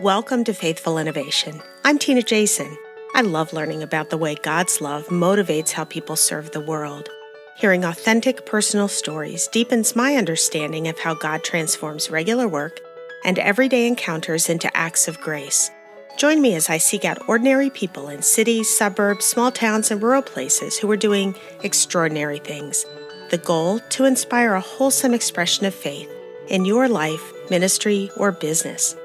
Welcome to Faithful Innovation. I'm Tina Jason. I love learning about the way God's love motivates how people serve the world. Hearing authentic personal stories deepens my understanding of how God transforms regular work and everyday encounters into acts of grace. Join me as I seek out ordinary people in cities, suburbs, small towns, and rural places who are doing extraordinary things. The goal to inspire a wholesome expression of faith in your life, ministry, or business.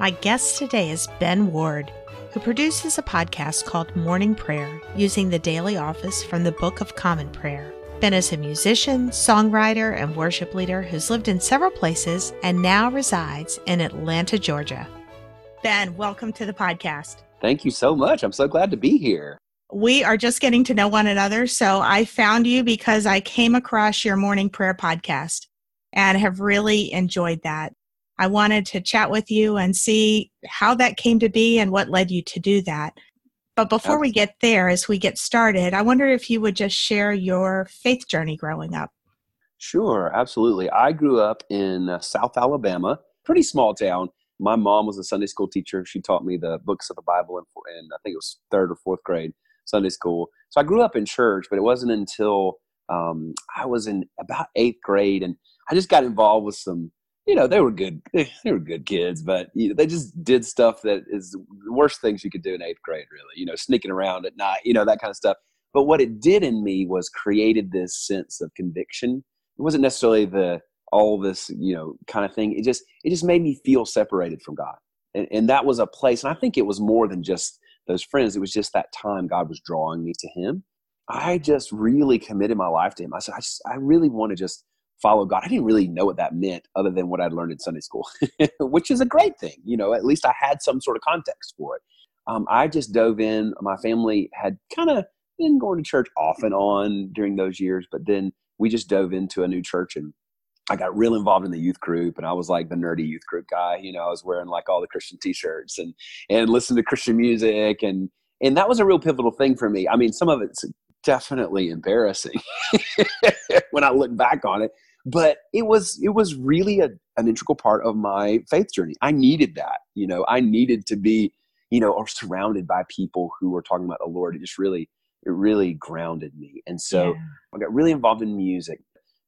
My guest today is Ben Ward, who produces a podcast called Morning Prayer using the daily office from the Book of Common Prayer. Ben is a musician, songwriter, and worship leader who's lived in several places and now resides in Atlanta, Georgia. Ben, welcome to the podcast. Thank you so much. I'm so glad to be here. We are just getting to know one another. So I found you because I came across your morning prayer podcast and have really enjoyed that. I wanted to chat with you and see how that came to be and what led you to do that. But before we get there, as we get started, I wonder if you would just share your faith journey growing up. Sure, absolutely. I grew up in uh, South Alabama, pretty small town. My mom was a Sunday school teacher. She taught me the books of the Bible in, in I think it was third or fourth grade Sunday school. So I grew up in church, but it wasn't until um, I was in about eighth grade and I just got involved with some you know they were good they were good kids but they just did stuff that is the worst things you could do in eighth grade really you know sneaking around at night you know that kind of stuff. But what it did in me was created this sense of conviction. It wasn't necessarily the all this you know kind of thing. It just it just made me feel separated from god. And, and that was a place and i think it was more than just those friends it was just that time god was drawing me to him. I just really committed my life to him. I said i just i really want to just follow God. I didn't really know what that meant other than what I'd learned in Sunday school, which is a great thing. You know, at least I had some sort of context for it. Um, I just dove in. My family had kind of been going to church off and on during those years, but then we just dove into a new church and I got real involved in the youth group and I was like the nerdy youth group guy. You know, I was wearing like all the Christian t-shirts and, and listening to Christian music. And, and that was a real pivotal thing for me. I mean, some of it's definitely embarrassing when I look back on it but it was it was really a, an integral part of my faith journey. I needed that you know i needed to be you know or surrounded by people who were talking about the lord. It just really it really grounded me. And so yeah. i got really involved in music.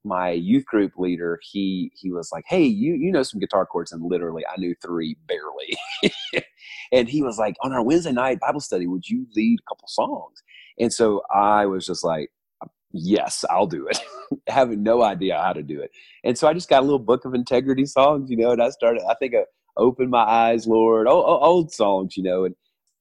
My youth group leader he he was like hey you you know some guitar chords and literally i knew three barely. And he was like on our wednesday night bible study would you lead a couple songs? And so i was just like yes, I'll do it, having no idea how to do it. And so I just got a little book of integrity songs, you know, and I started, I think, I opened my eyes, Lord, old, old songs, you know, and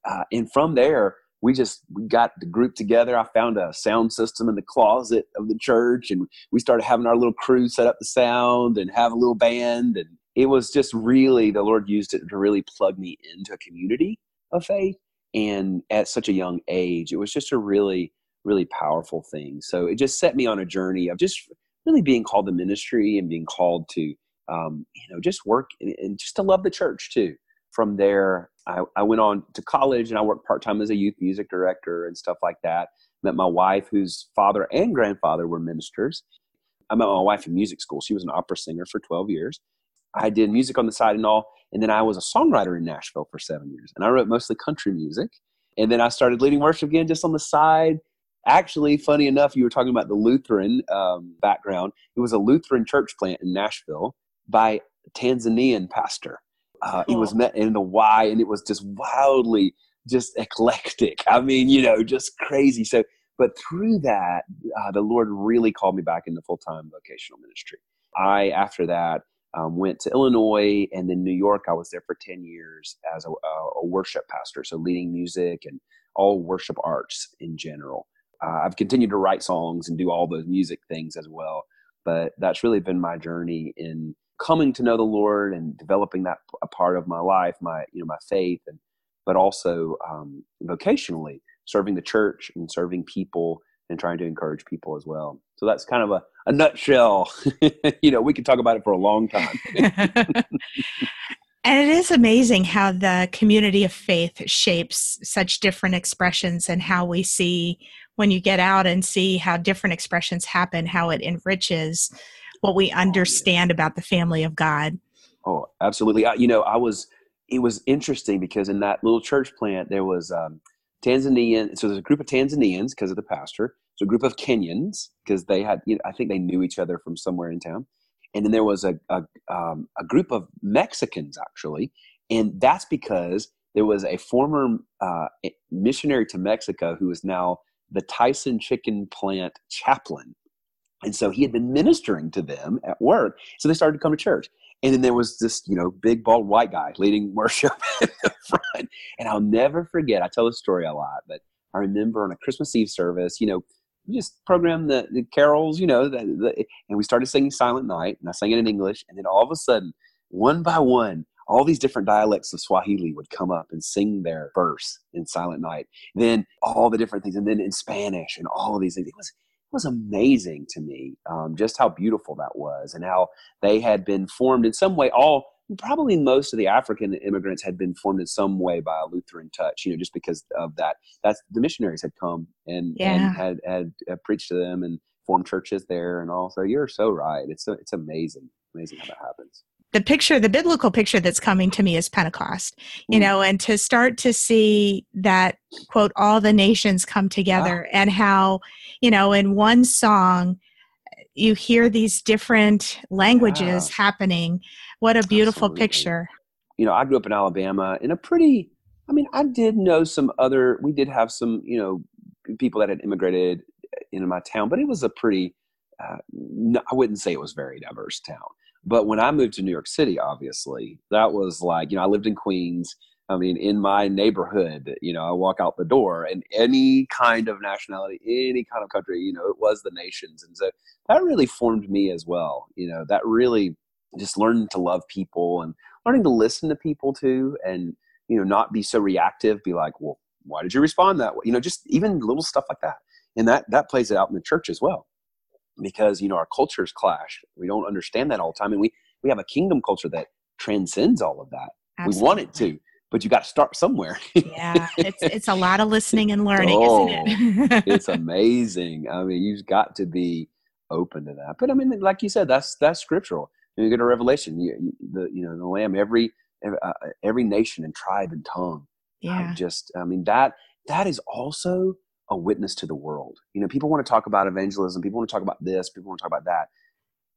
uh, and from there we just we got the group together. I found a sound system in the closet of the church, and we started having our little crew set up the sound and have a little band, and it was just really the Lord used it to really plug me into a community of faith. And at such a young age, it was just a really really powerful thing. So it just set me on a journey of just really being called to ministry and being called to, um, you know, just work and, and, just to love the church too. From there, I, I went on to college and I worked part time as a youth music director and stuff like that. Met my wife, whose father and grandfather were ministers. I met my wife in music school. She was an opera singer for 12 years. I did music on the side and all. And then I was a songwriter in Nashville for seven years. And I wrote mostly country music. And then I started leading worship again just on the side Actually, funny enough, you were talking about the Lutheran um, background. It was a Lutheran church plant in Nashville by a Tanzanian pastor. Uh, cool. He was met in the Y, and it was just wildly just eclectic. I mean, you know, just crazy. So, but through that, uh, the Lord really called me back into full time vocational ministry. I, after that, um, went to Illinois and then New York. I was there for 10 years as a, a worship pastor, so leading music and all worship arts in general uh, I've continued to write songs and do all those music things as well. But that's really been my journey in coming to know the Lord and developing that a part of my life, my you know my faith, and but also um, vocationally serving the church and serving people and trying to encourage people as well. So that's kind of a, a nutshell. you know, we could talk about it for a long time. And it is amazing how the community of faith shapes such different expressions and how we see when you get out and see how different expressions happen, how it enriches what we understand about the family of God. Oh, absolutely. I, you know, I was. It was interesting because in that little church plant there was um, Tanzanian. So there's a group of Tanzanians because of the pastor. So a group of Kenyans because they had. You know, I think they knew each other from somewhere in town. And then there was a a, um, a group of Mexicans actually, and that's because there was a former uh, missionary to Mexico who is now the Tyson Chicken Plant chaplain. And so he had been ministering to them at work. So they started to come to church. And then there was this, you know, big bald white guy leading worship in the front. And I'll never forget, I tell this story a lot, but I remember on a Christmas Eve service, you know, we just programmed the, the carols, you know, the, the, and we started singing Silent Night, and I sang it in English. And then all of a sudden, one by one, all these different dialects of Swahili would come up and sing their verse in Silent Night. Then all the different things, and then in Spanish and all of these things. It was it was amazing to me um, just how beautiful that was and how they had been formed in some way. All probably most of the African immigrants had been formed in some way by a Lutheran touch, you know, just because of that. That's the missionaries had come and, yeah. and had, had, had preached to them and formed churches there and all. So you're so right. It's it's amazing, amazing how that happens the picture the biblical picture that's coming to me is pentecost you mm. know and to start to see that quote all the nations come together wow. and how you know in one song you hear these different languages happening what a beautiful Absolutely. picture you know i grew up in alabama in a pretty i mean i did know some other we did have some you know people that had immigrated into my town but it was a pretty uh, no, i wouldn't say it was very diverse town but when I moved to New York City, obviously, that was like, you know, I lived in Queens. I mean, in my neighborhood, you know, I walk out the door and any kind of nationality, any kind of country, you know, it was the nations. And so that really formed me as well. You know, that really just learning to love people and learning to listen to people too and, you know, not be so reactive, be like, well, why did you respond that way? You know, just even little stuff like that. And that, that plays it out in the church as well because you know our cultures clash. We don't understand that all the time and we we have a kingdom culture that transcends all of that. Absolutely. we want it to but you got to start somewhere. Yeah it's it's a lot of listening and learning oh, isn't it? it's amazing. I mean you've got to be open to that. But i mean like you said that's that's scriptural. You get a revelation you, you, the you know the lamb every uh, every nation and tribe and tongue yeah. just i mean that that is also a witness to the world. You know, people want to talk about evangelism, people want to talk about this, people want to talk about that.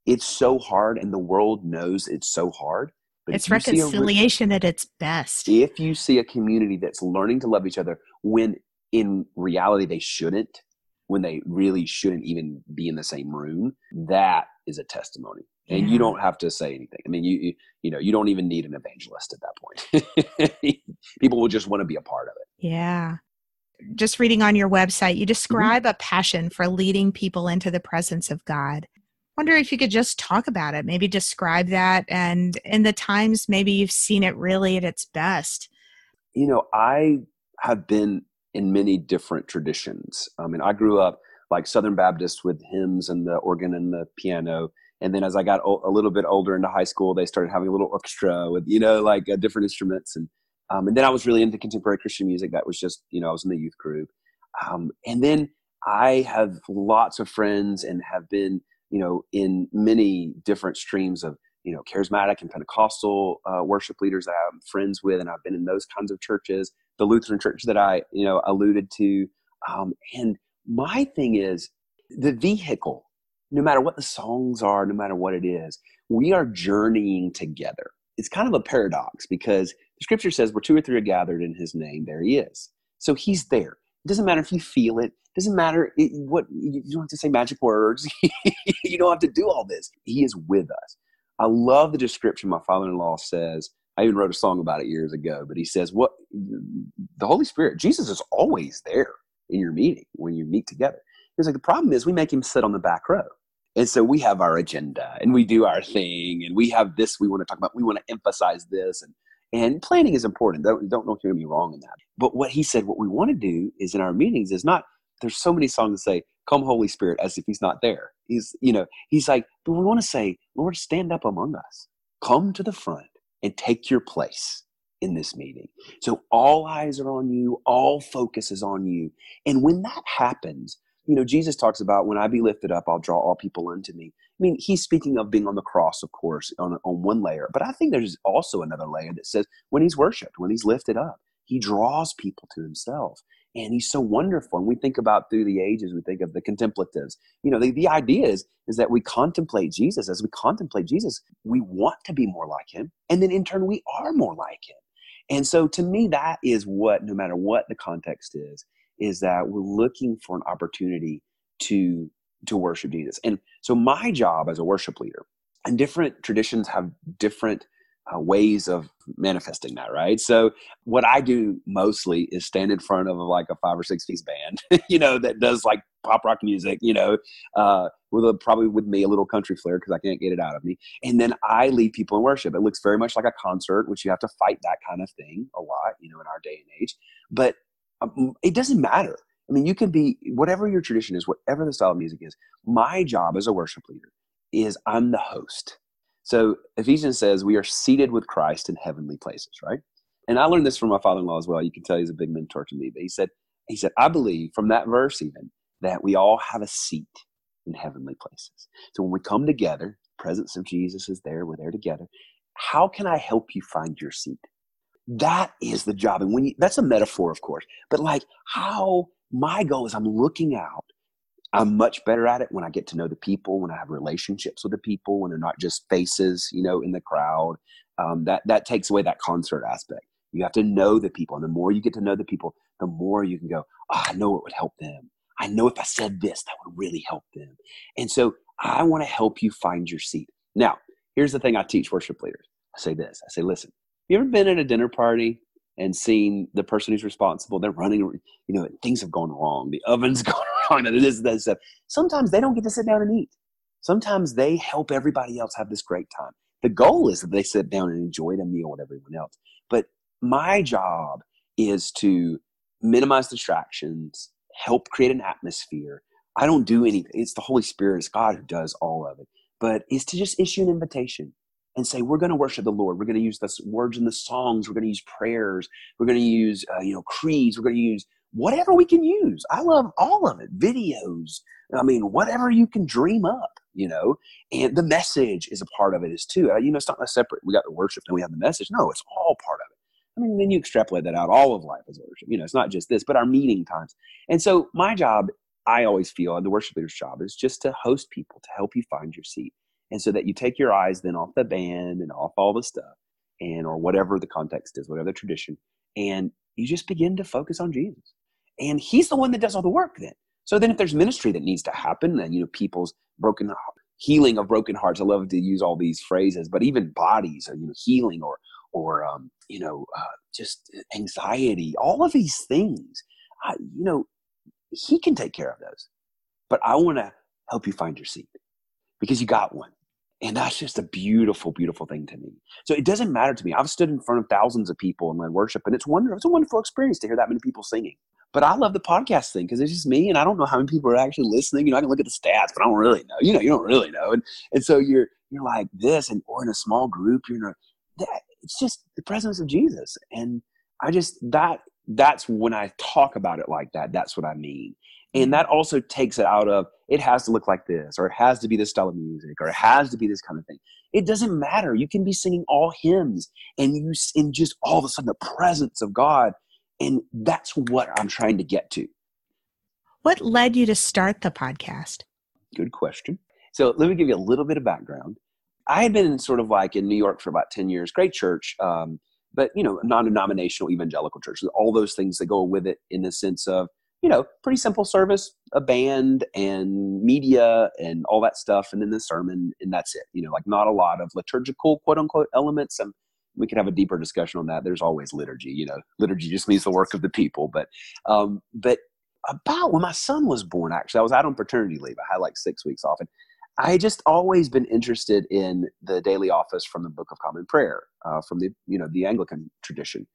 It's so hard, and the world knows it's so hard. But it's reconciliation a, at its best. If you see a community that's learning to love each other when in reality they shouldn't, when they really shouldn't even be in the same room, that is a testimony. And yeah. you don't have to say anything. I mean, you, you you know, you don't even need an evangelist at that point. People will just want to be a part of it. Yeah just reading on your website, you mm-hmm. describe mm-hmm. a passion for leading people into the presence of God. Wonder if you could just talk about it, maybe describe that, and in the times maybe you've seen it really at its best. You know, I have been in many different traditions. I mean, I grew up like Southern Baptist with hymns and the organ and the piano. And then as I got a little bit older into high school, they started having a little orchestra with, you know, like uh, different instruments. And um, and then I was really into contemporary Christian music. That was just, you know, I was in the youth group. Um, and then I have lots of friends and have been, you know, in many different streams of, you know, charismatic and Pentecostal uh, worship leaders that I'm friends with, and I've been in those kinds of churches, the Lutheran church that I, you know, alluded to. Um, and my thing is the vehicle, no matter what the songs are, no matter what it is, we are journeying together. It's kind of a paradox because scripture says, where two or three are gathered in his name, there he is. So he's there. It doesn't matter if you feel it. It doesn't matter it, what you don't have to say magic words. you don't have to do all this. He is with us. I love the description my father-in-law says. I even wrote a song about it years ago, but he says, "What the Holy Spirit, Jesus is always there in your meeting when you meet together." He's like, the problem is we make him sit on the back row. And so we have our agenda and we do our thing and we have this we want to talk about. We want to emphasize this and and planning is important. Don't, don't, hear me wrong in that. But what he said, what we want to do is in our meetings is not, there's so many songs that say, come Holy Spirit, as if he's not there. He's, you know, he's like, but we want to say, Lord, stand up among us. Come to the front and take your place in this meeting. So all eyes are on you, all focus is on you. And when that happens, you know, Jesus talks about when I be lifted up, I'll draw all people unto me. Mean, he's speaking of being on the cross, of course, on, on one layer. But I think there's also another layer that says when he's worshiped, when he's lifted up, he draws people to himself. And he's so wonderful. And we think about through the ages, we think of the contemplatives. You know, the, the idea is, is that we contemplate Jesus. As we contemplate Jesus, we want to be more like him. And then in turn, we are more like him. And so to me, that is what, no matter what the context is, is that we're looking for an opportunity to to worship Jesus. And so my job as a worship leader, and different traditions have different uh, ways of manifesting that, right? So what I do mostly is stand in front of like a five or six piece band, you know, that does like pop rock music, you know, uh, with a, probably with me a little country flair because I can't get it out of me. And then I lead people in worship. It looks very much like a concert, which you have to fight that kind of thing a lot, you know, in our day and age. But um, it doesn't matter. I mean, you can be whatever your tradition is, whatever the style of music is. My job as a worship leader is I'm the host. So Ephesians says we are seated with Christ in heavenly places, right? And I learned this from my father-in-law as well. You can tell he's a big mentor to me. But he said, he said, I believe from that verse even that we all have a seat in heavenly places. So when we come together, the presence of Jesus is there, we're there together. How can I help you find your seat? That is the job. And when you, that's a metaphor, of course, but like how my goal is I'm looking out. I'm much better at it when I get to know the people, when I have relationships with the people, when they're not just faces, you know, in the crowd. Um, that that takes away that concert aspect. You have to know the people, and the more you get to know the people, the more you can go. Oh, I know it would help them. I know if I said this, that would really help them. And so I want to help you find your seat. Now, here's the thing I teach worship leaders. I say this. I say, listen, you ever been at a dinner party and seeing the person who's responsible, they're running, you know, things have gone wrong. The oven's gone wrong, and this, that stuff. Sometimes they don't get to sit down and eat. Sometimes they help everybody else have this great time. The goal is that they sit down and enjoy the meal with everyone else. But my job is to minimize distractions, help create an atmosphere. I don't do anything. It's the Holy Spirit, it's God who does all of it. But it's to just issue an invitation and say we're going to worship the lord. We're going to use the words in the songs. We're going to use prayers. We're going to use uh, you know creeds. We're going to use whatever we can use. I love all of it videos. I mean whatever you can dream up you know? And the message is a part of it is too. Uh, you know it's not a separate we got the worship and we have the message. No it's all part of it. I mean then you extrapolate that out all of life is worship. You know it's not just this but our meeting times. And so my job i always feel and the worship leader's job is just to host people to help you find your seat and so that you take your eyes then off the band and off all the stuff and or whatever the context is whatever the tradition and you just begin to focus on jesus. And he's the one that does all the work then. So then if there's ministry that needs to happen and you know people's broken healing of broken hearts. I love to use all these phrases but even bodies you know healing or or um, you know uh, just anxiety all of these things uh, you know he can take care of those. But i want to help you find your seat because you got one and that's just a beautiful, beautiful thing to me. So it doesn't matter to me. I've stood in front of thousands of people and led worship, and it's wonderful. It's a wonderful experience to hear that many people singing. But I love the podcast thing because it's just me, and I don't know how many people are actually listening. You know, I can look at the stats, but I don't really know. You know, you don't really know. And and so you're you're like this, and or in a small group, you're a, that, it's just the presence of Jesus. And I just that that's when I talk about it like that. That's what I mean. And mm-hmm. that also takes it out of it has to look like this, or it has to be this style of music, or it has to be this kind of thing. It doesn't matter. You can be singing all hymns and you and just all of a sudden the presence of God. And that's what I'm trying to get to. What led you to start the podcast? Good question. So let me give you a little bit of background. I had been sort of like in New York for about 10 years, great church, um, but you know, non-denominational evangelical church. All those things that go with it in the sense of you know, pretty simple service, a band and media and all that stuff, and then the sermon, and that's it. You know, like not a lot of liturgical quote unquote elements. And we could have a deeper discussion on that. There's always liturgy. You know, liturgy just means the work of the people. But, um, but about when my son was born, actually, I was out on paternity leave. I had like six weeks off, and I had just always been interested in the daily office from the Book of Common Prayer, uh, from the you know the Anglican tradition.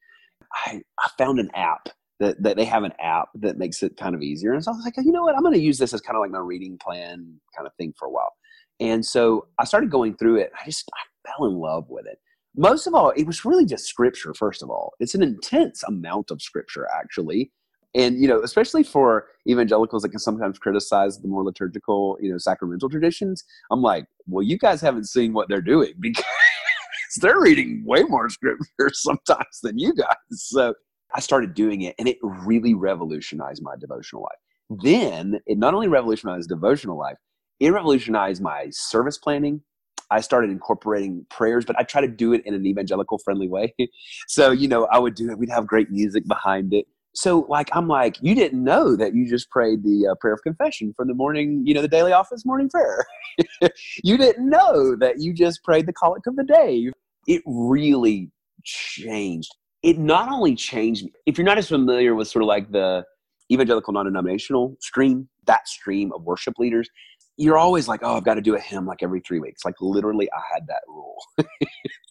I, I found an app that, that they have an app that makes it kind of easier. And so I was like, you know what, I'm going to use this as kind of like my reading plan kind of thing for a while. And so I started going through it. I just I fell in love with it. Most of all, it was really just scripture. First of all, it's an intense amount of scripture actually, And you know, especially for evangelicals that can sometimes criticize the more liturgical, you know, sacramental traditions, I'm like, well, you guys haven't seen what they're doing because they're reading way more scripture sometimes than you guys. So I started doing it, and it really revolutionized my devotional life. Then it not only revolutionized devotional life, it revolutionized my service planning. I started incorporating prayers, but I try to do it in an evangelical friendly way. so, you know, I would do it. We'd have great music behind it. So, like, I'm like, you didn't know that you just prayed the uh, prayer of confession from the morning, you know, the daily office morning prayer. you didn't know that you just prayed the collect of the day. It really changed. It not only changed, me, if you're not as familiar with sort of like the evangelical non denominational stream, that stream of worship leaders, you're always like, oh, I've got to do a hymn like every three weeks. Like literally, I had that rule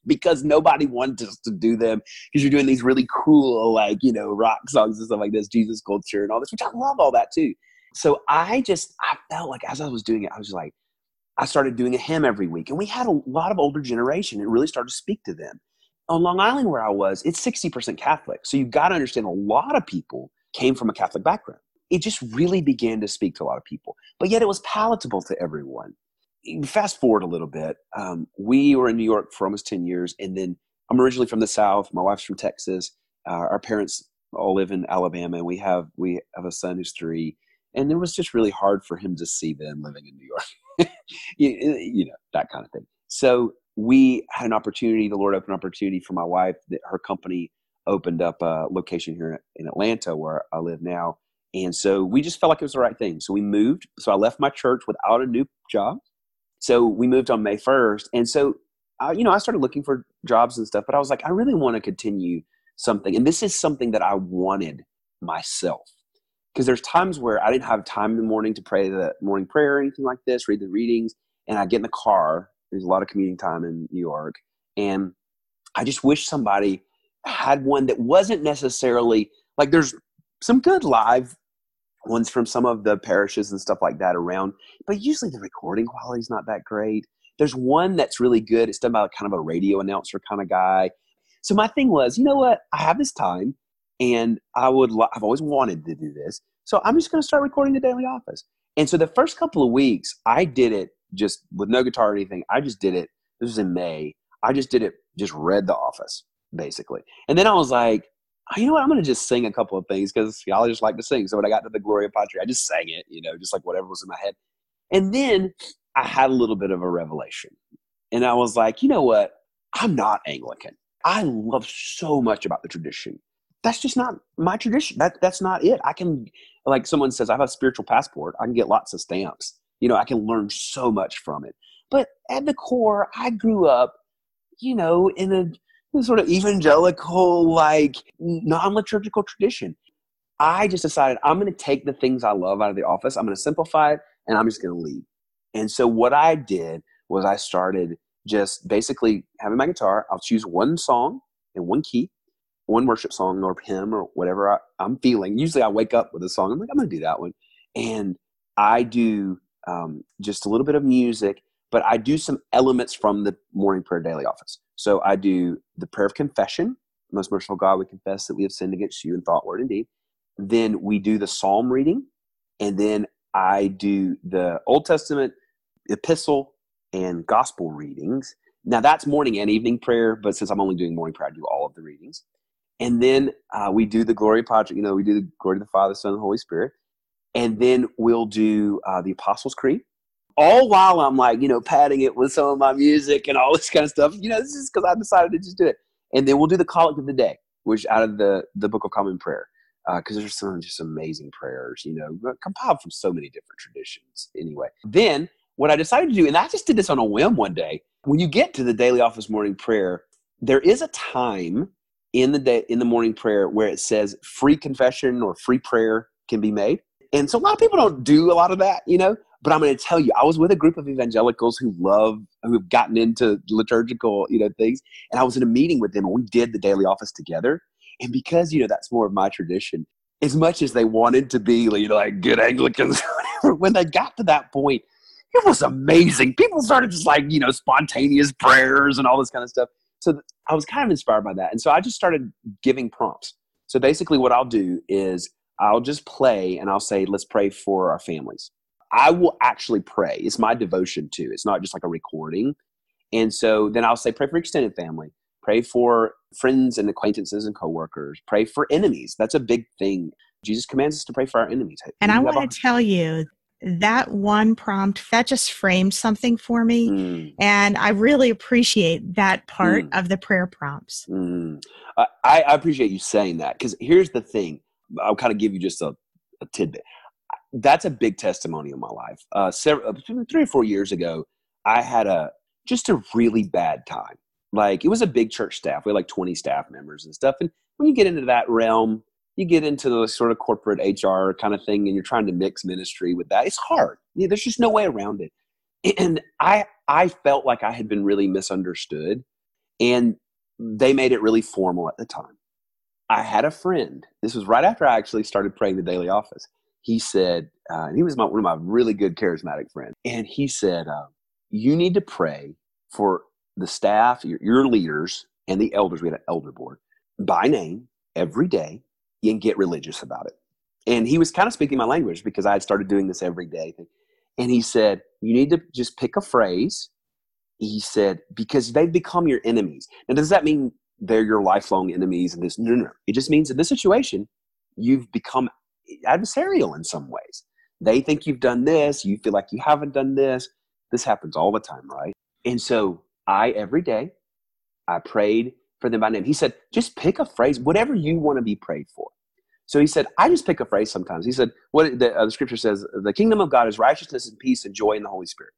because nobody wanted us to do them because you're doing these really cool, like, you know, rock songs and stuff like this, Jesus culture and all this, which I love all that too. So I just, I felt like as I was doing it, I was like, I started doing a hymn every week. And we had a lot of older generation. It really started to speak to them. On Long Island, where I was, it's 60% Catholic. So you've got to understand a lot of people came from a Catholic background it just really began to speak to a lot of people. But yet it was palatable to everyone. Fast forward a little bit. Um, we were in New York for almost 10 years. And then I'm originally from the South. My wife's from Texas. Uh, our parents all live in Alabama. And we have, we have a son who's three. And it was just really hard for him to see them living in New York, you, you know, that kind of thing. So we had an opportunity, the Lord opened an opportunity for my wife that her company opened up a location here in Atlanta where I live now and so we just felt like it was the right thing. So we moved. So I left my church without a new job. So we moved on May 1st. And so, uh, you know, I started looking for jobs and stuff, but I was like, I really want to continue something. And this is something that I wanted myself. Because there's times where I didn't have time in the morning to pray the morning prayer or anything like this, read the readings. And I get in the car. There's a lot of commuting time in New York. And I just wish somebody had one that wasn't necessarily like there's some good live ones from some of the parishes and stuff like that around. But usually the recording quality is not that great. There's one that's really good. It's done by kind of a radio announcer kind of guy. So my thing was, you know what? I have this time, and I would. I've always wanted to do this, so I'm just going to start recording the Daily Office. And so the first couple of weeks, I did it just with no guitar or anything. I just did it. This was in May. I just did it. Just read The Office basically, and then I was like, Oh, you know what? I'm going to just sing a couple of things because y'all just like to sing. So when I got to the Gloria Patri, I just sang it, you know, just like whatever was in my head. And then I had a little bit of a revelation. And I was like, you know what? I'm not Anglican. I love so much about the tradition. That's just not my tradition. That that's not it. I can like someone says, I have a spiritual passport. I can get lots of stamps. You know, I can learn so much from it. But at the core, I grew up, you know, in a sort of evangelical, like non liturgical tradition. I just decided I'm going to take the things I love out of the office, I'm going to simplify it, and I'm just going to leave. And so what I did was I started just basically having my guitar. I'll choose one song in one key, one worship song or hymn or whatever I, am feeling. Usually I wake up with a song. I'm like, I'm going to do that one. And I do um, just a little bit of music, but I do some elements from the morning prayer daily office. So I do the prayer of confession. Most merciful God, we confess that we have sinned against you in thought, word, and deed. Then we do the psalm reading. And then I do the Old Testament epistle and gospel readings. Now that's morning and evening prayer, but since I'm only doing morning prayer, I do all of the readings. And then uh, we do the Gloria Patri, you know, we do the glory to the Father, Son, and Holy Spirit. And then we'll do uh, the Apostles' Creed all while I'm like, you know, padding it with some of my music and all this kind of stuff. You know, this is because I decided to just do it. And then we'll do the collect of the day, which out of the the Book of Common Prayer, because uh, there's some just amazing prayers, you know, compiled from so many different traditions. Anyway, then what I decided to do, and I just did this on a whim one day. When you get to the daily office morning prayer, there is a time in the day in the morning prayer where it says free confession or free prayer can be made. And so a lot of people don't do a lot of that, you know. But I'm going to tell you, I was with a group of evangelicals who love, who've gotten into liturgical, you know, things. And I was in a meeting with them and we did the daily office together. And because, you know, that's more of my tradition, as much as they wanted to be, you know, like good Anglicans, when they got to that point, it was amazing. People started just like, you know, spontaneous prayers and all this kind of stuff. So I was kind of inspired by that. And so I just started giving prompts. So basically, what I'll do is I'll just play and I'll say, let's pray for our families. I will actually pray. It's my devotion too. It's not just like a recording. And so then I'll say, pray for extended family, pray for friends and acquaintances and coworkers, pray for enemies. That's a big thing. Jesus commands us to pray for our enemies. And I want to tell you that one prompt that just framed something for me mm. and i really appreciate that part mm. of the prayer prompts mm. I, I, appreciate you saying that because here's the thing i'll kind of give you just a, a, tidbit that's a big testimony in my life uh, several, uh, three or four years ago i had a just a really bad time like it was a big church staff we had like 20 staff members and stuff and when you get into that realm you get into the sort of corporate HR kind of thing and you're trying to mix ministry with that. It's hard. Yeah, there's just no way around it. And I I felt like I had been really misunderstood and they made it really formal at the time. I had a friend. This was right after I actually started praying the daily office. He said, uh, and he was my, one of my really good charismatic friends. And he said, uh, you need to pray for the staff, your, your leaders, and the elders. We had an elder board by name every day and get religious about it. And he was kind of speaking my language because I had started doing this every day. And he said, You need to just pick a phrase. He said, Because they've become your enemies. Now, does that mean they're your lifelong enemies? And this, no, no. It just means in this situation, you've become adversarial in some ways. They think you've done this. You feel like you haven't done this. This happens all the time, right? And so I, every day, I prayed for them by name. He said, just pick a phrase, whatever you want to be prayed for. So he said, I just pick a phrase sometimes. He said, what the, uh, the scripture says, the kingdom of God is righteousness and peace and joy in the Holy Spirit.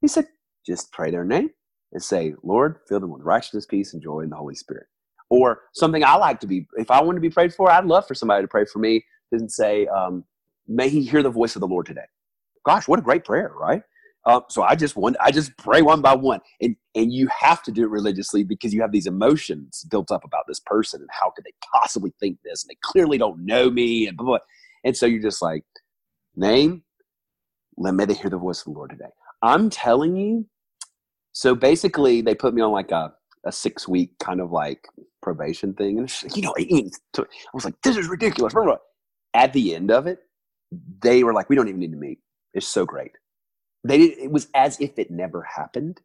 He said, just pray their name and say, Lord, fill them with righteousness, peace, and joy in the Holy Spirit. Or something I like to be, if I want to be prayed for, I'd love for somebody to pray for me and say, um, may he hear the voice of the Lord today. Gosh, what a great prayer, right? Um, so I just want I just pray one by one, and and you have to do it religiously because you have these emotions built up about this person and how could they possibly think this, and they clearly don't know me, and blah, blah. and so you're just like, name, let me hear the voice of the Lord today. I'm telling you. So basically, they put me on like a a six week kind of like probation thing, and like, you know, I was like, this is ridiculous. At the end of it, they were like, we don't even need to meet. It's so great they did, it was as if it never happened.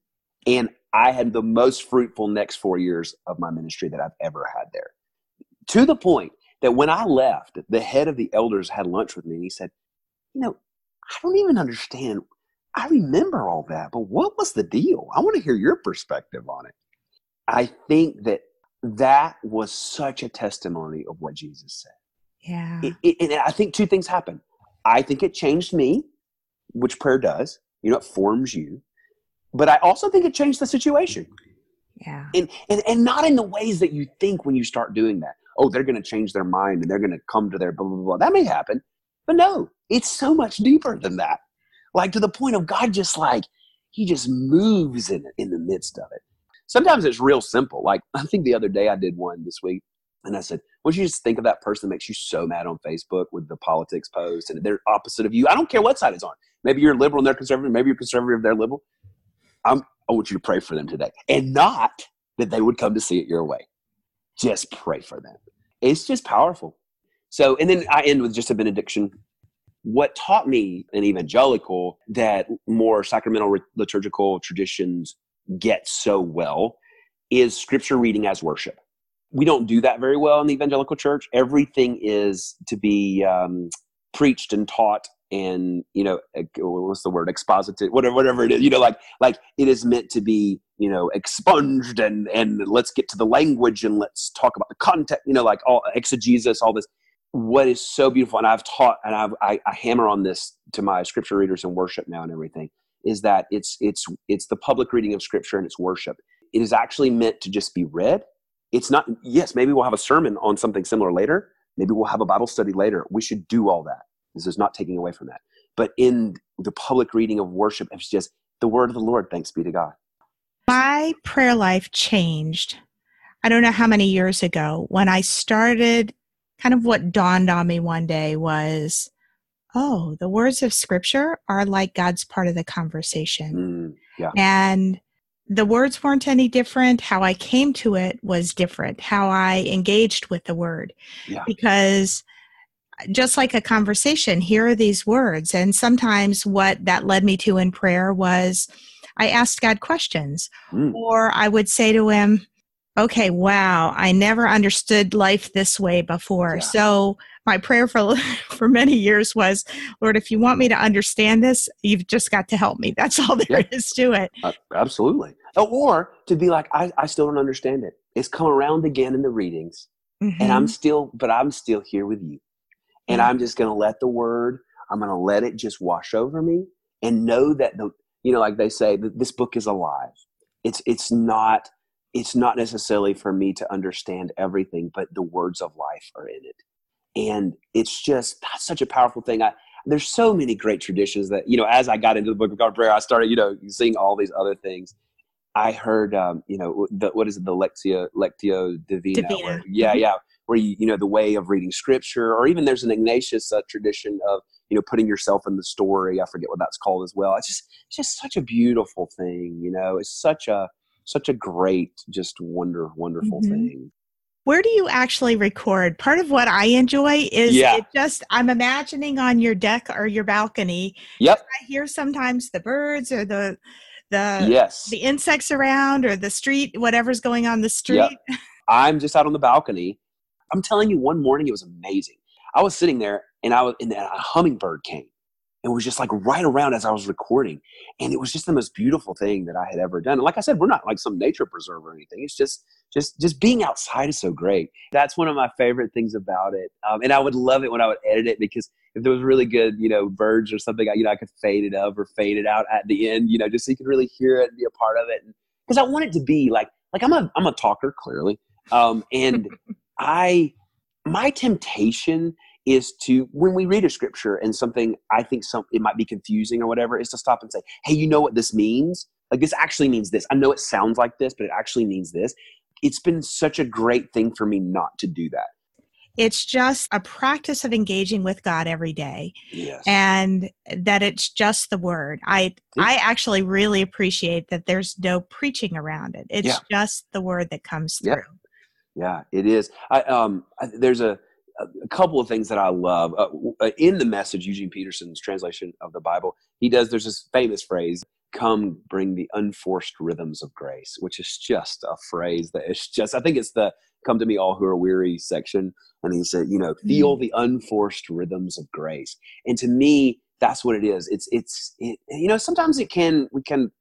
And I had the most fruitful next four years of my ministry that I've ever had there. To the point that when I left, the head of the elders had lunch with me and he said, You know, I don't even understand. I remember all that, but what was the deal? I want to hear your perspective on it. I think that that was such a testimony of what Jesus said. Yeah. It, it, and I think two things happened. I think it changed me, which prayer does. You know, it forms you. But I also think it changed the situation. Yeah. And and and not in the ways that you think when you start doing that. Oh, they're going to change their mind and they're going to come to their blah blah blah. That may happen, but no, it's so much deeper than that. Like to the point of God, just like He just moves in in the midst of it. Sometimes it's real simple. Like I think the other day I did one this week, and I said, "Would you just think of that person that makes you so mad on Facebook with the politics post and they're opposite of you? I don't care what side it's on. Maybe you're liberal and they're conservative. Maybe you're conservative, and they're liberal. I'm, I want you to pray for them today. And not that they would come to see it your way. Just pray for them. It's just powerful. So, and then I end with just a benediction. What taught me an evangelical that more sacramental liturgical traditions get so well is scripture reading as worship. We don't do that very well in the evangelical church. Everything is to be um, preached and taught and you know what's the word exposited whatever whatever it is you know like like it is meant to be you know expunged and and let's get to the language and let's talk about the context you know like all exegesis all this what is so beautiful and i've taught and I've, I, I hammer on this to my scripture readers and worship now and everything is that it's it's it's the public reading of scripture and it's worship it is actually meant to just be read it's not yes maybe we'll have a sermon on something similar later maybe we'll have a bible study later we should do all that this is not taking away from that. But in the public reading of worship, it's just the word of the Lord, thanks be to God. My prayer life changed. I don't know how many years ago when I started, kind of what dawned on me one day was, oh, the words of scripture are like God's part of the conversation. Mm, yeah. And the words weren't any different. How I came to it was different. How I engaged with the word. Yeah. Because just like a conversation, here are these words. And sometimes what that led me to in prayer was I asked God questions, mm. or I would say to Him, okay, wow, I never understood life this way before. Yeah. So my prayer for for many years was, Lord, if you want me to understand this, you've just got to help me. That's all there yeah. is to it. Uh, absolutely. Or to be like, I, I still don't understand it. It's come around again in the readings, mm-hmm. and I'm mm-hmm. still, but I'm still here with you, and I'm just going to let the word. I'm going to let it just wash over me, and know that the, you know, like they say, that this book is alive. It's it's not it's not necessarily for me to understand everything, but the words of life are in it. And it's just that's such a powerful thing. I, there's so many great traditions that, you know, as I got into the Book of God Prayer, I started, you know, seeing all these other things. I heard, um, you know, the, what is it, the Lectio, Lectio Divina? Divina. Where, yeah, mm-hmm. yeah. Where you, you know, the way of reading scripture, or even there's an Ignatius uh, tradition of, you know, putting yourself in the story. I forget what that's called as well. It's just, it's just such a beautiful thing, you know, it's such a, such a great, just wonder, wonderful mm-hmm. thing. Where do you actually record? Part of what I enjoy is yeah. it just I'm imagining on your deck or your balcony. Yep. I hear sometimes the birds or the the yes the insects around or the street whatever's going on the street. Yep. I'm just out on the balcony. I'm telling you, one morning it was amazing. I was sitting there and I was and a hummingbird came and was just like right around as I was recording. And it was just the most beautiful thing that I had ever done. And like I said, we're not like some nature preserve or anything. It's just just just being outside is so great. That's one of my favorite things about it. Um, and I would love it when I would edit it because if there was really good, you know, birds or something, I, you know, I could fade it up or fade it out at the end, you know, just so you could really hear it and be a part of it. Because I want it to be like like I'm a I'm a talker clearly, um, and I my temptation is to when we read a scripture and something I think some it might be confusing or whatever is to stop and say, "Hey, you know what this means? Like this actually means this. I know it sounds like this, but it actually means this." It's been such a great thing for me not to do that. It's just a practice of engaging with God every day. Yes. And that it's just the word. I I actually really appreciate that there's no preaching around it. It's yeah. just the word that comes through. Yeah. Yeah, it is. I um I, there's a a couple of things that I love uh, uh, in the message. Eugene Peterson's translation of the Bible, he does. There's this famous phrase, "Come, bring the unforced rhythms of grace," which is just a phrase that is just. I think it's the "Come to me, all who are weary" section, and he said, you know, feel mm. the unforced rhythms of grace. And to me, that's what it is. It's it's it, you know sometimes it can we can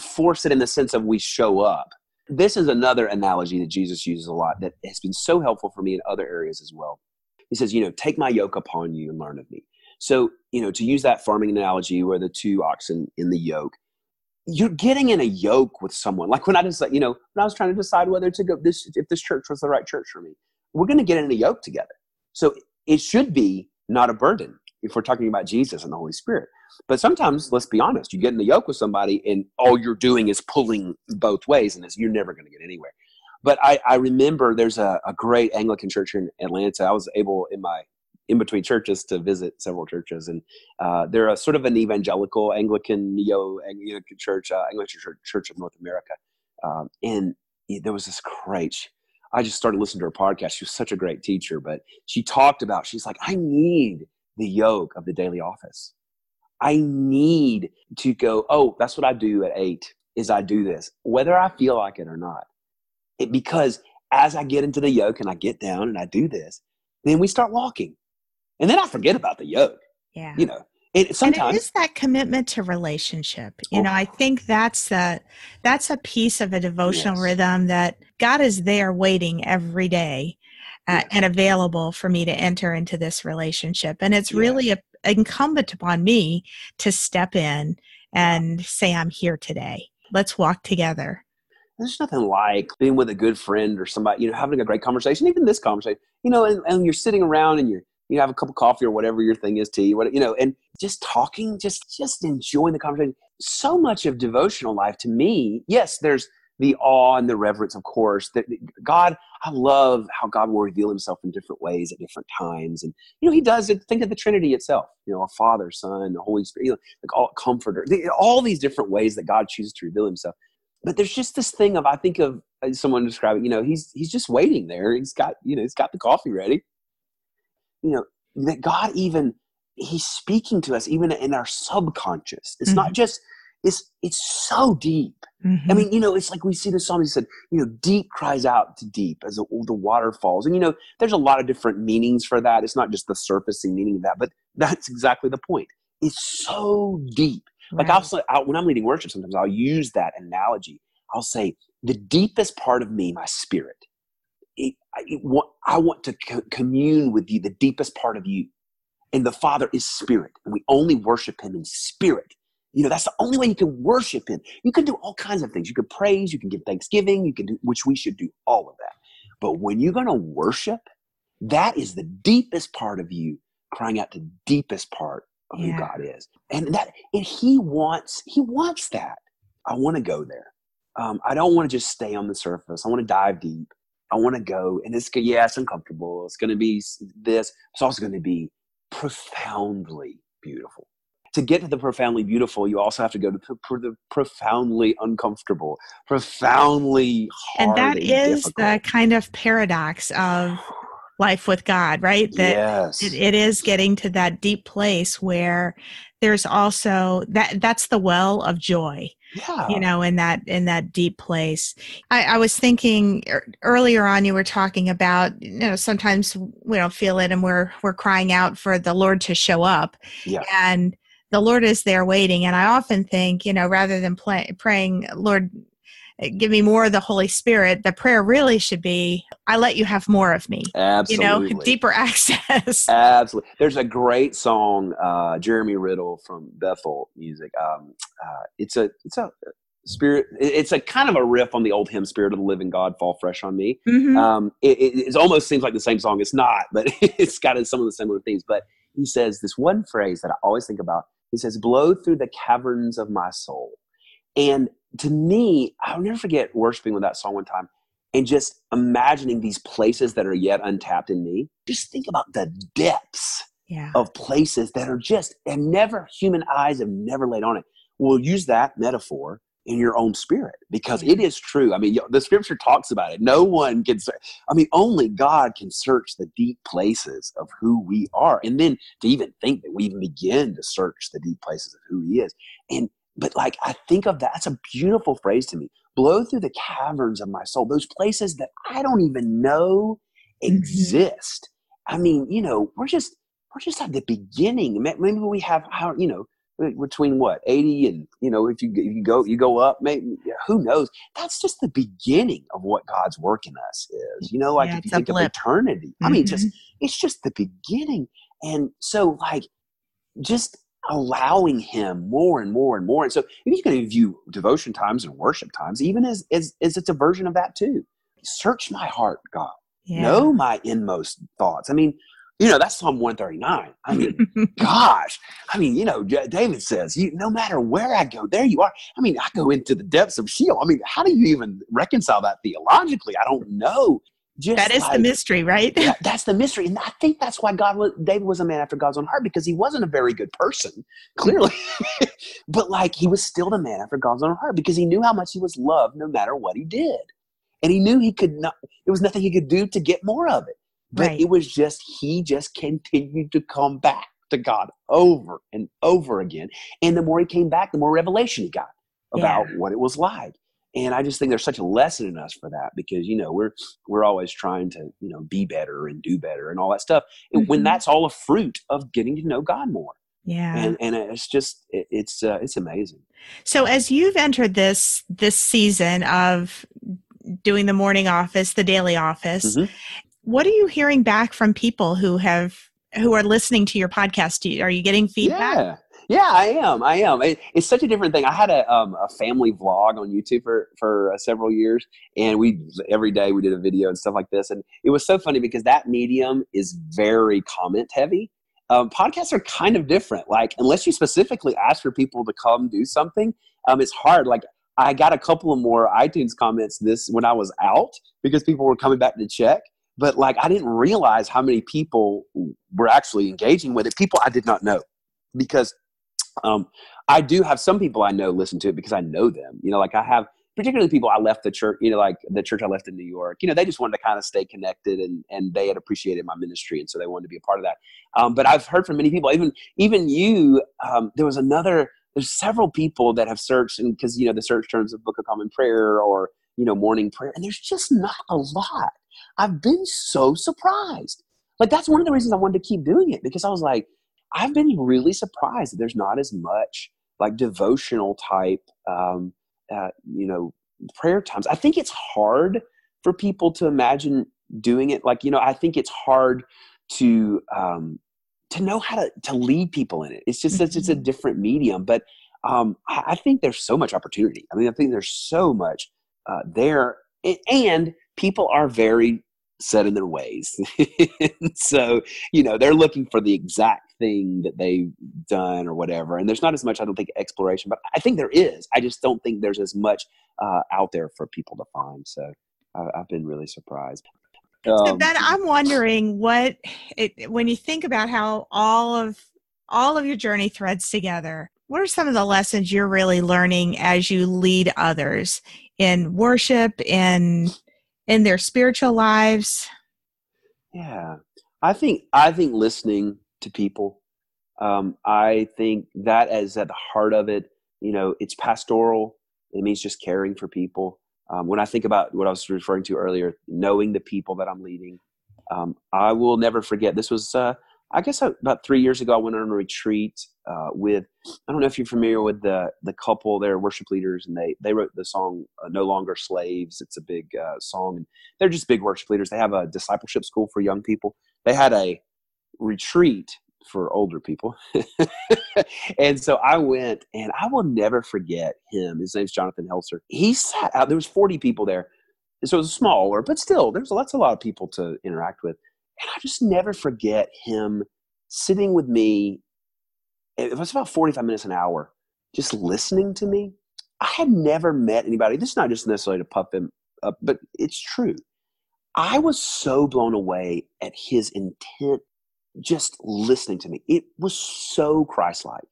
force it in the sense of we show up this is another analogy that Jesus uses a lot that has been so helpful for me in other areas as well. He says, you know, take my yoke upon you and learn of me. So, you know, to use that farming analogy where the two oxen in the yoke, you're getting in a yoke with someone. Like when I just, you know, when I was trying to decide whether to go this, if this church was the right church for me, we're going to get in a yoke together. So it should be not a burden if we're talking about Jesus and the Holy Spirit. But sometimes, let's be honest, you get in the yoke with somebody and all you're doing is pulling both ways, and you're never going to get anywhere. But I, I remember there's a, a, great Anglican church in Atlanta. I was able in my in between churches to visit several churches, and uh, they're a sort of an evangelical Anglican neo Anglican church, uh, Anglican church, church of North America. Um, and there was this great. I just started listening to her podcast. She was such a great teacher, but she talked about. She's like, I need the yoke of the daily office. I need to go, oh, that's what I do at eight is I do this, whether I feel like it or not. It, because as I get into the yoke and I get down and I do this, then we start walking. And then I forget about the yoke. Yeah. You know, it, sometimes and it is that commitment to relationship. You oh. know, I think that's the that's a piece of a devotional yes. rhythm that God is there waiting every day uh, and available for me to enter into this relationship. And it's really a, incumbent upon me to step in and say, I'm here today. Let's walk together. There's nothing like being with a good friend or somebody, you know, having a great conversation, even this conversation, you know, and, and you're sitting around and you're, you have a cup of coffee or whatever your thing is, tea, what, you know, and just talking, just, just enjoying the conversation. So much of devotional life to me, yes, there's, the awe and the reverence, of course. That God, I love how God will reveal Himself in different ways at different times, and you know He does it. Think of the Trinity itself. You know, a Father, Son, the Holy Spirit, you know, like all Comforter. All these different ways that God chooses to reveal Himself. But there's just this thing of I think of uh, someone describing. You know, He's He's just waiting there. He's got you know He's got the coffee ready. You know, that God even He's speaking to us even in our subconscious. It's Mhm. not just it's it's so deep. I Mhm. mean, you know, it's like we see the psalm. He said, you know, deep cries out to deep as the, the water falls. And, you know, there's a lot of different meanings for that. It's not just the surfacing meaning of that, but that's exactly the point. It's so deep. Like I'll say, I'll, when I'm leading worship, sometimes I'll use that analogy. I'll say, the deepest part of me, my spirit, it, I, it, want, I want to co- commune with you, the deepest part of you. And the Father is spirit, and we only worship Him in spirit. You know, that's the only way you can worship Him. You can do all kinds of things. You can praise, you can give thanksgiving, you can do, which we should do all of that. But when you're going to worship, that is the deepest part of you crying out to the deepest part of Yeah. who God is. And that, and He wants, He wants that. I want to go there. Um, I don't want to just stay on the surface. I want to dive deep. I want to go, and it's yeah, it's uncomfortable. It's going to be this. It's also going to be profoundly beautiful. To get to the profoundly beautiful, you also have to go to the, pro- the profoundly uncomfortable, profoundly hard, and that is the difficult. kind of paradox of life with God, right? That yes, it, it is getting to that deep place where there's also that that's the well of joy yeah, you know in that in that deep place i, I was thinking er, earlier on you were talking about you know sometimes we don't feel it and we're we're crying out for the lord to show up Yeah. and the lord is there waiting and i often think you know rather than play, praying lord give me more of the holy spirit the prayer really should be i let you have more of me absolutely. you know deeper access Absolutely. There's a great song, uh, Jeremy Riddle from Bethel Music. Um, uh, it's a it's a spirit. It's a kind of a riff on the old hymn, "Spirit of the Living God, Fall Fresh on Me." Mhm. Um, it, it, it almost seems like the same song. It's not, but it's got some of the similar themes. But he says this one phrase that I always think about. He says, "Blow through the caverns of my soul," and to me, I'll never forget worshiping with that song one time and just imagining these places that are yet untapped in me. Just think about the depths yeah of places that are just and never human eyes have never laid on it. We'll use that metaphor in your own spirit because it is true. I mean, the scripture talks about it. No one can. I mean, only God can search the deep places of who we are, and then to even think that we even begin to search the deep places of who He is. And but like I think of that. That's a beautiful phrase to me. Blow through the caverns of my soul, those places that I don't even know Mhm. exist. I mean, you know, we're just we're just at the beginning. Maybe we have how you know Eh, between what eighty and you know if you if you go you go up, maybe who knows? That's just the beginning of what God's work in us is. You know, like Yeah, if you think of blip. eternity, I mean, just mm-hmm. it's just the beginning. And so, like, just allowing Him more and more and more. And so, if you can view devotion times and worship times, even as as, as it's a version of that too. Search my heart, God yeah. know my inmost thoughts. I mean, you know, that's Psalm 139. I mean, gosh, I mean, you know, David says, you, no matter where I go, there you are. I mean, I go into the depths of Sheol. I mean, how do you even reconcile that theologically? I don't know. Just that is the mystery right that- that's the mystery, and I think that's why God, was, David was a man after God's own heart because he wasn't a very good person, mm-hmm. clearly, but like he was still the man after God's own heart because he knew how much he was loved no matter what he did, and he knew he could not. There was nothing he could do to get more of it, but Right. it was just he just continued to come back to God over and over again, and the more he came back, the more revelation he got about what it was like. And I just think there's such a lesson in us for that because you know we're we're always trying to you know be better and do better and all that stuff. And when that's all a fruit of getting to know God more, yeah and and it's just it, it's uh, it's amazing. So as you've entered this this season of doing the morning office, the daily office, Mhm. What are you hearing back from people who have who are listening to your podcast? Are you getting feedback? Yeah, yeah, I am. I am. It, it's such a different thing. I had a um, a family vlog on YouTube for for uh, several years, and we every day we did a video and stuff like this, and it was so funny because that medium is very comment heavy. Um, podcasts are kind of different. Like unless you specifically ask for people to come do something, um, it's hard. Like I got a couple of more iTunes comments this when I was out because people were coming back to check. But like I didn't realize how many people were actually engaging with it. People I did not know because um, I do have some people I know listen to it because I know them. You know, like I have particularly people I left the church, you know, like the church I left in New York, you know, they just wanted to kind of stay connected and, and they had appreciated my ministry. And so they wanted to be a part of that. Um, but I've heard from many people, even, even you, um, there was another, there's several people that have searched and because, you know, the search terms of Book of Common Prayer or, you know, morning prayer, and there's just not a lot. I've been so surprised. Like that's one of the reasons I wanted to keep doing it because I was like, I've been really surprised that there's not as much like devotional type um, uh, you know prayer times i think it's hard for people to imagine doing it like you know i think it's hard to um, to know how to to lead people in it it's just it's, it's a mm-hmm. different medium but um, I, I, think there's so much opportunity i mean i think there's so much uh, there and people are very set in their ways so you know they're looking for the exact thing that they've done or whatever. And there's not as much, I don't think, exploration, but I think there is. I just don't think there's as much uh, out there for people to find. So I, have been really surprised. Um, so then I'm wondering what, it, when you think about how all of all of your journey threads together, what are some of the lessons you're really learning as you lead others in worship in in their spiritual lives? Yeah. I think I think listening to people. Um, I think that is at the heart of it. You know, it's pastoral. It means just caring for people. Um, when I think about what I was referring to earlier, knowing the people that I'm leading, um, I will never forget. This was, uh, I guess, uh, about three years ago. I went on a retreat uh, with. I don't know if you're familiar with the the couple. They're worship leaders, and they they wrote the song uh, "No Longer Slaves." It's a big uh, song, and they're just big worship leaders. They have a discipleship school for young people. They had a retreat for older people. and so I went and I will never forget him. His name's Jonathan Helser. He sat out, there was 40 people there. So it was smaller, but still there's that's a lot of people to interact with. And I just never forget him sitting with me. It was about 45 minutes an hour, just listening to me. I had never met anybody. This is not just necessarily to puff him up, but it's true. I was so blown away at his intent just listening to me. It was so Christ like.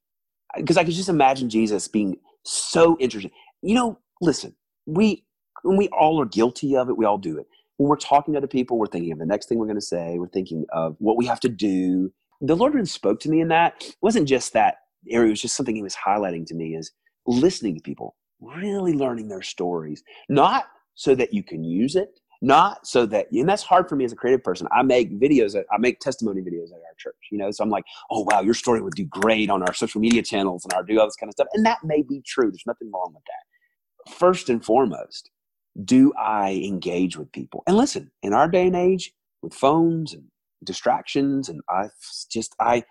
Because I could just imagine Jesus being so interested. You know, listen, we we all are guilty of it. We all do it. When we're talking to other people, we're thinking of the next thing we're going to say. We're thinking of what we have to do. The Lord really spoke to me in that. It wasn't just that area. It was just something He was highlighting to me is listening to people, really learning their stories, not so that you can use it, not so that and that's hard for me as a creative person i make videos i make testimony videos at our church you know so i'm like oh wow your story would do great on our social media channels and our do all this kind of stuff and that may be true there's nothing wrong with that first and foremost do i engage with people and listen in our day and age with phones and distractions and i just i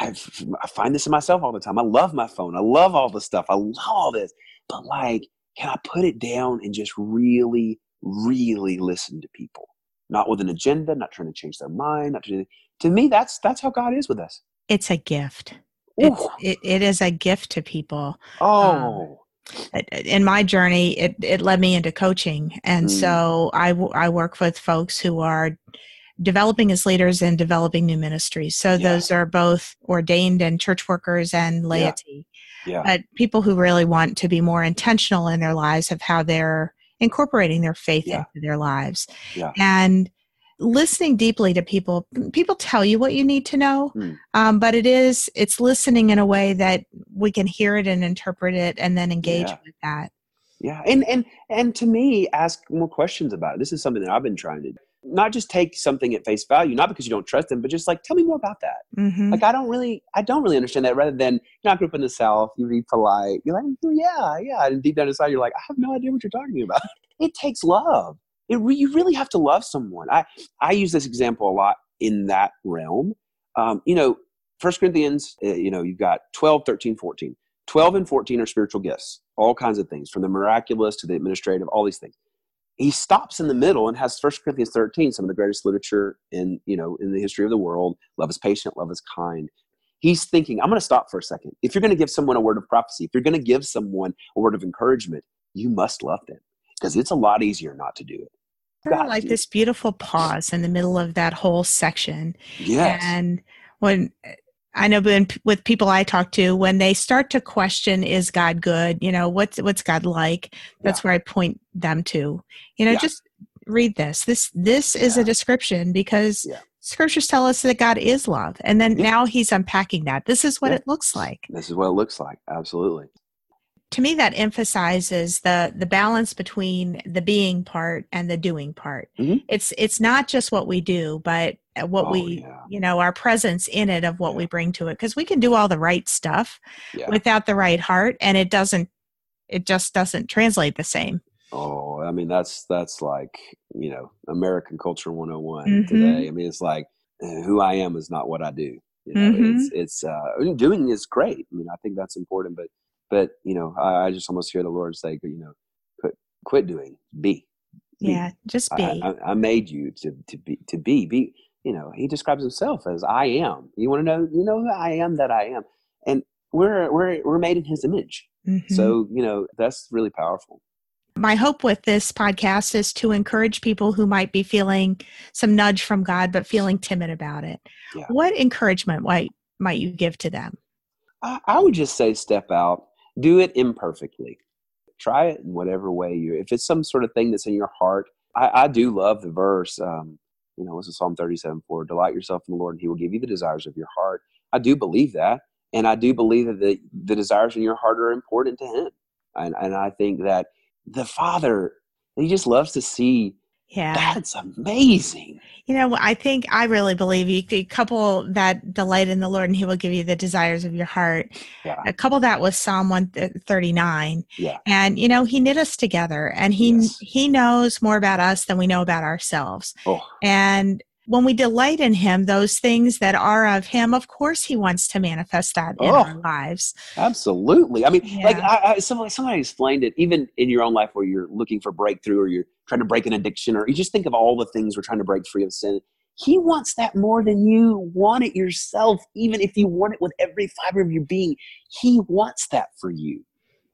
I've, i find this in myself all the time i love my phone i love all the stuff i love all this but like can i put it down and just really really listen to people, not with an agenda, not trying to change their mind. Not to, to me, that's that's how God is with us. It's a gift. It's, it, it is a gift to people. Oh. Um, in my journey, it, it led me into coaching. And mm. so I, I work with folks who are developing as leaders and developing new ministries. So yeah. those are both ordained and church workers and laity. Yeah. yeah. But people who really want to be more intentional in their lives of how they're incorporating their faith yeah. into their lives and listening deeply to people people tell you what you need to know mm. um, but it is it's listening in a way that we can hear it and interpret it and then engage yeah. with that yeah and and and to me ask more questions about it this is something that i've been trying to do. not just take something at face value, not because you don't trust them, but just like tell me more about that. Mm-hmm. Like I don't really, I don't really understand that. Rather than you know, I grew up in the South, you be polite, you're like, oh, yeah, yeah, and deep down inside, you're like, I have no idea what you're talking about. It takes love. It re- you really have to love someone. I I use this example a lot in that realm. Um, you know, First Corinthians, uh, you know, you've got 12, 13, 14. 12 and 14 are spiritual gifts, all kinds of things, from the miraculous to the administrative, all these things he stops in the middle and has First Corinthians 13, some of the greatest literature in, you know, in the history of the world. Love is patient, love is kind. He's thinking, I'm going to stop for a second. If you're going to give someone a word of prophecy, if you're going to give someone a word of encouragement, you must love them because it's a lot easier not to do it. Got like this beautiful pause in the middle of that whole section. Yes. And when I know when, with people I talk to, when they start to question, is God good? You know, what's, what's God like? That's yeah. where I point them to, you know, yeah. just read this. This, this is a description because scriptures tell us that God is love. And then now he's unpacking that. This is what it looks like. This is what it looks like. Absolutely to me that emphasizes the the balance between the being part and the doing part mm-hmm. it's it's not just what we do but what oh, we yeah. you know our presence in it of what yeah. we bring to it because we can do all the right stuff yeah. without the right heart and it doesn't it just doesn't translate the same oh i mean that's that's like you know american culture 101 mm-hmm. today i mean it's like eh, who i am is not what i do you know mm-hmm. it's it's uh doing is great i mean i think that's important but but you know, I, I just almost hear the Lord say, you know, quit, quit doing, be. be. Yeah, just be. I, I, I, made you to to be to be be. You know, He describes Himself as I am. You want to know? You know who I am. That I am, and we're we're we're made in His image. Mm-hmm. So you know that's really powerful. My hope with this podcast is to encourage people who might be feeling some nudge from God but feeling timid about it. Yeah. What encouragement might might you give to them? I, I would just say step out do it imperfectly. Try it in whatever way you. If it's some sort of thing that's in your heart, I, I do love the verse. Um, you know, it's a Psalm 37 4 Delight yourself in the Lord, and He will give you the desires of your heart. I do believe that. And I do believe that the, the desires in your heart are important to Him. And, and I think that the Father, He just loves to see yeah. That's amazing. You know, I think I really believe you could couple that delight in the Lord and he will give you the desires of your heart. Yeah. A couple that with Psalm 139. Yeah. And you know, he knit us together and he yes. he knows more about us than we know about ourselves. Oh. And when we delight in him those things that are of him of course he wants to manifest that in oh, our lives. Absolutely. I mean yeah. like I, I, somebody, somebody explained it even in your own life where you're looking for breakthrough or you're trying to break an addiction or you just think of all the things we're trying to break free of sin. He wants that more than you want it yourself even if you want it with every fiber of your being. He wants that for you.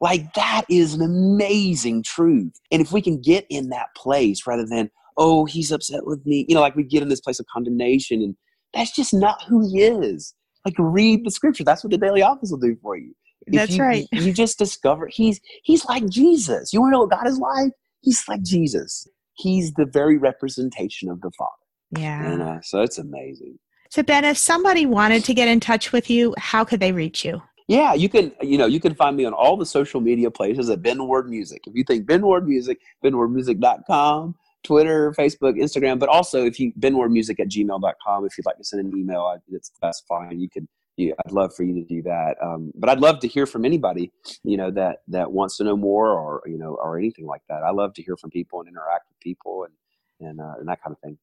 Like that is an amazing truth. And if we can get in that place rather than oh, he's upset with me. You know, like we get in this place of condemnation, and that's just not who he is. Like read the scripture. That's what the daily office will do for you. If that's you, right. You just discover he's he's like Jesus. You want to know what God is like? He's like Jesus. He's the very representation of the Father. Yeah. And uh, so it's amazing. So Ben, if somebody wanted to get in touch with you, how could they reach you? Yeah, you can, you know, you can find me on all the social media places at Ben Ward Music. If you think Ben Ward Music, benwardmusic.com. Twitter, Facebook, Instagram, but also if you benwardmusic at gmail.com, if you'd like to send an email, it's, that's fine. You can, you, I'd love for you to do that. Um, but I'd love to hear from anybody, you know, that, that wants to know more or, you know, or anything like that. I love to hear from people and interact with people and, and, uh, and that kind of thing.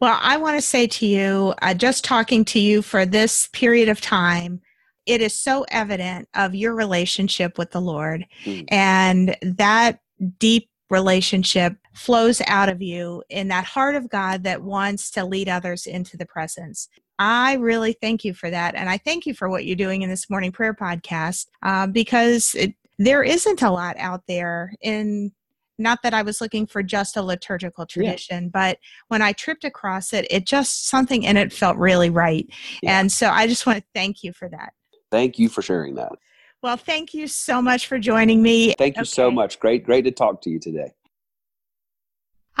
Well, I want to say to you, uh, just talking to you for this period of time, it is so evident of your relationship with the Lord mm. and that deep relationship flows out of you in that heart of God that wants to lead others into the presence. I really thank you for that. And I thank you for what you're doing in this morning prayer podcast uh, because it, there isn't a lot out there in not that I was looking for just a liturgical tradition, yeah. but when I tripped across it, it just something in it felt really right. Yeah. And so I just want to thank you for that. Thank you for sharing that. Well, thank you so much for joining me. Thank you okay. so much. Great, great to talk to you today.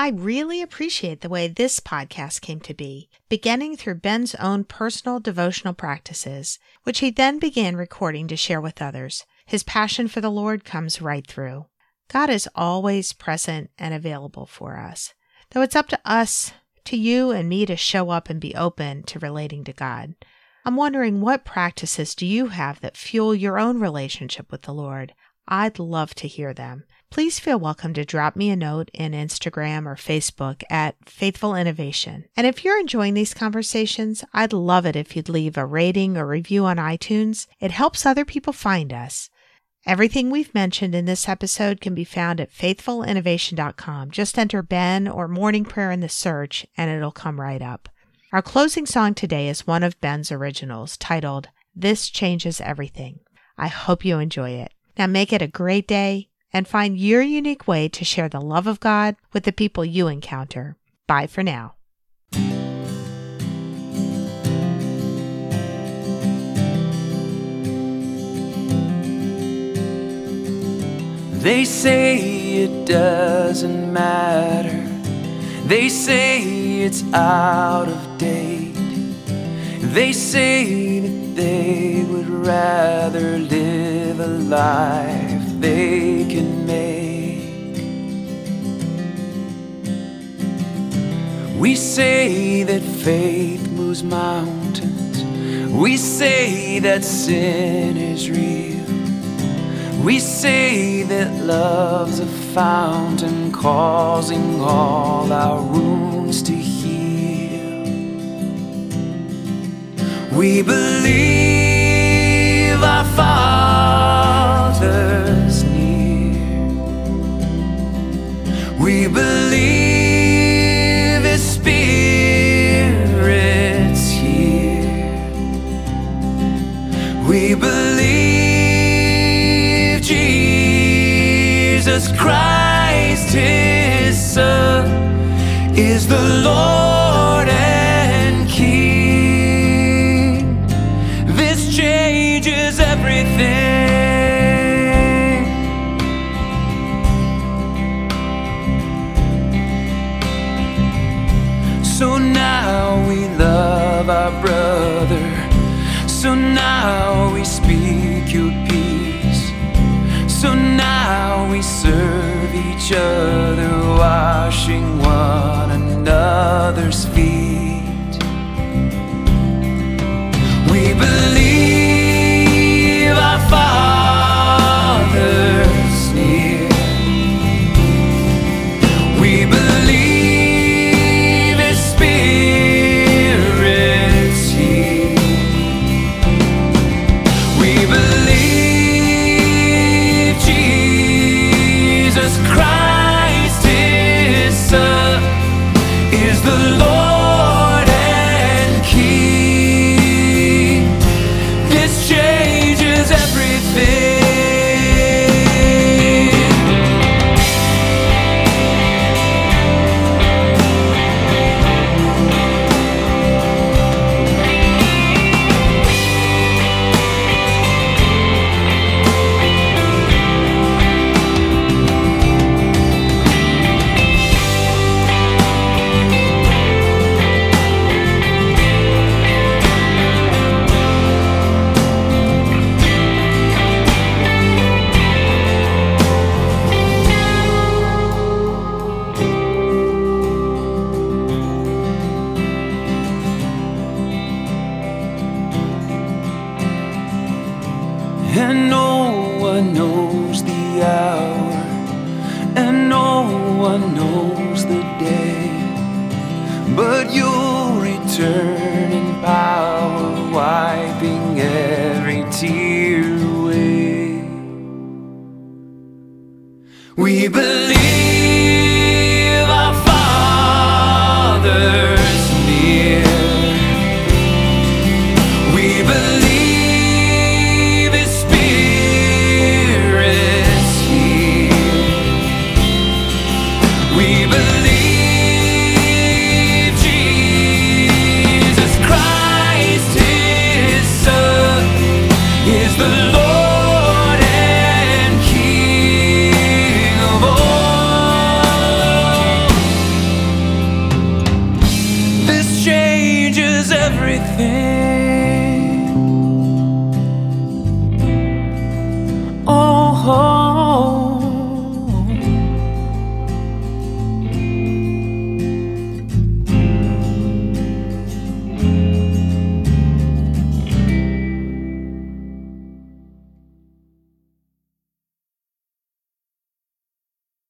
I really appreciate the way this podcast came to be, beginning through Ben's own personal devotional practices, which he then began recording to share with others. His passion for the Lord comes right through. God is always present and available for us, though it's up to us, to you and me to show up and be open to relating to God. I'm wondering what practices do you have that fuel your own relationship with the Lord? I'd love to hear them. Please feel welcome to drop me a note in Instagram or Facebook at Faithful Innovation. And if you're enjoying these conversations, I'd love it if you'd leave a rating or review on iTunes. It helps other people find us. Everything we've mentioned in this episode can be found at faithfulinnovation.com. Just enter Ben or morning prayer in the search and it'll come right up. Our closing song today is one of Ben's originals titled This Changes Everything. I hope you enjoy it. Now make it a great day and find your unique way to share the love of God with the people you encounter. Bye for now. They say it doesn't matter. They say it's out of date. They say that they would rather live a life they can make. We say that faith moves mountains. We say that sin is real. We say that love's a fountain causing all our wounds to heal. We believe our Father. We believe His Spirit's here. We believe Jesus Christ, His Son, is the Lord. serve each other while